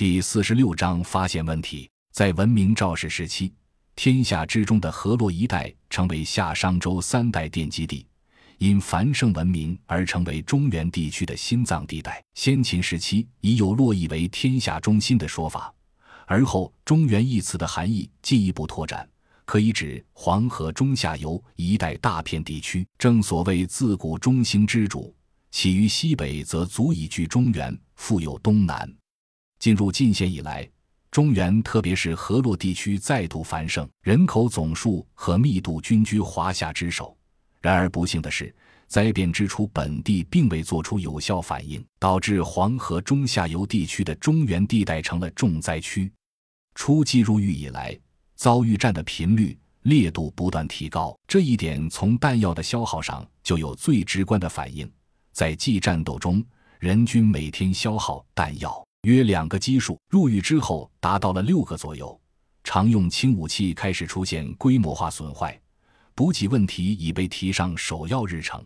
第四十六章发现问题。在文明肇始时期，天下之中的河洛一带成为夏商周三代奠基地，因繁盛文明而成为中原地区的心脏地带。先秦时期已有洛邑为天下中心的说法，而后“中原”一词的含义进一步拓展，可以指黄河中下游一带大片地区。正所谓自古中兴之主，起于西北，则足以居中原，富有东南。进入晋献以来。中原，特别是河洛地区再度繁盛，人口总数和密度均居华夏之首。然而不幸的是，灾变之初，本地并未做出有效反应，导致黄河中下游地区的中原地带成了重灾区。初继入狱以来，遭遇战的频率、烈度不断提高，这一点从弹药的消耗上就有最直观的反应。在季战斗中，人均每天消耗弹药。约两个基数，入狱之后达到了六个左右。常用轻武器开始出现规模化损坏，补给问题已被提上首要日程。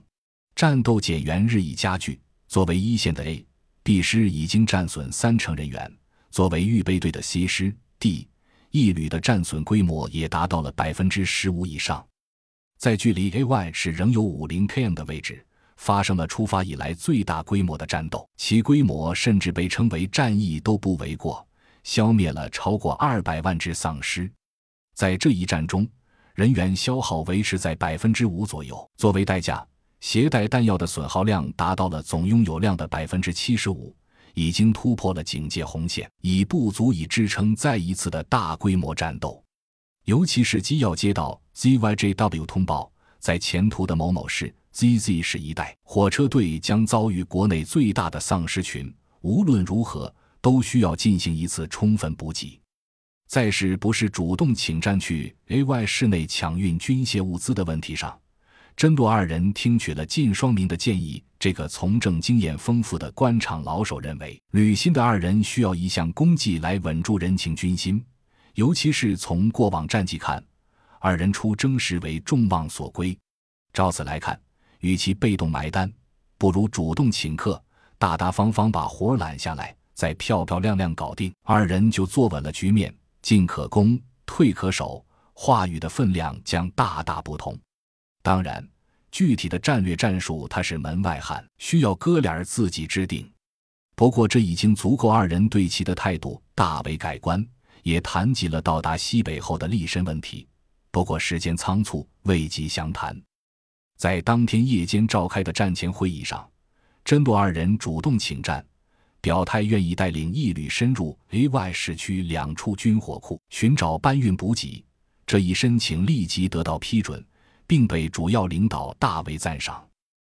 战斗减员日益加剧，作为一线的 A、B 师已经战损三成人员；作为预备队的 C 师、D、E 旅的战损规模也达到了百分之十五以上。在距离 A、Y 是仍有五零 km 的位置。发生了出发以来最大规模的战斗，其规模甚至被称为战役都不为过，消灭了超过二百万只丧尸。在这一战中，人员消耗维持在百分之五左右。作为代价，携带弹药的损耗量达到了总拥有量的百分之七十五，已经突破了警戒红线，已不足以支撑再一次的大规模战斗。尤其是机要接到 ZYJW 通报，在前途的某某市。ZZ 市一带，火车队将遭遇国内最大的丧尸群。无论如何，都需要进行一次充分补给。在是不是主动请战去 AY 市内抢运军械物资的问题上，真洛二人听取了靳双明的建议。这个从政经验丰富的官场老手认为，吕新的二人需要一项功绩来稳住人情军心。尤其是从过往战绩看，二人出征时为众望所归。照此来看。与其被动买单，不如主动请客，大大方方把活揽下来，再漂漂亮亮搞定。二人就坐稳了局面，进可攻，退可守，话语的分量将大大不同。当然，具体的战略战术他是门外汉，需要哥俩自己制定。不过这已经足够二人对其的态度大为改观，也谈及了到达西北后的立身问题。不过时间仓促，未及详谈。在当天夜间召开的战前会议上，真洛二人主动请战，表态愿意带领一旅深入 A.Y 市区两处军火库寻找搬运补给。这一申请立即得到批准，并被主要领导大为赞赏。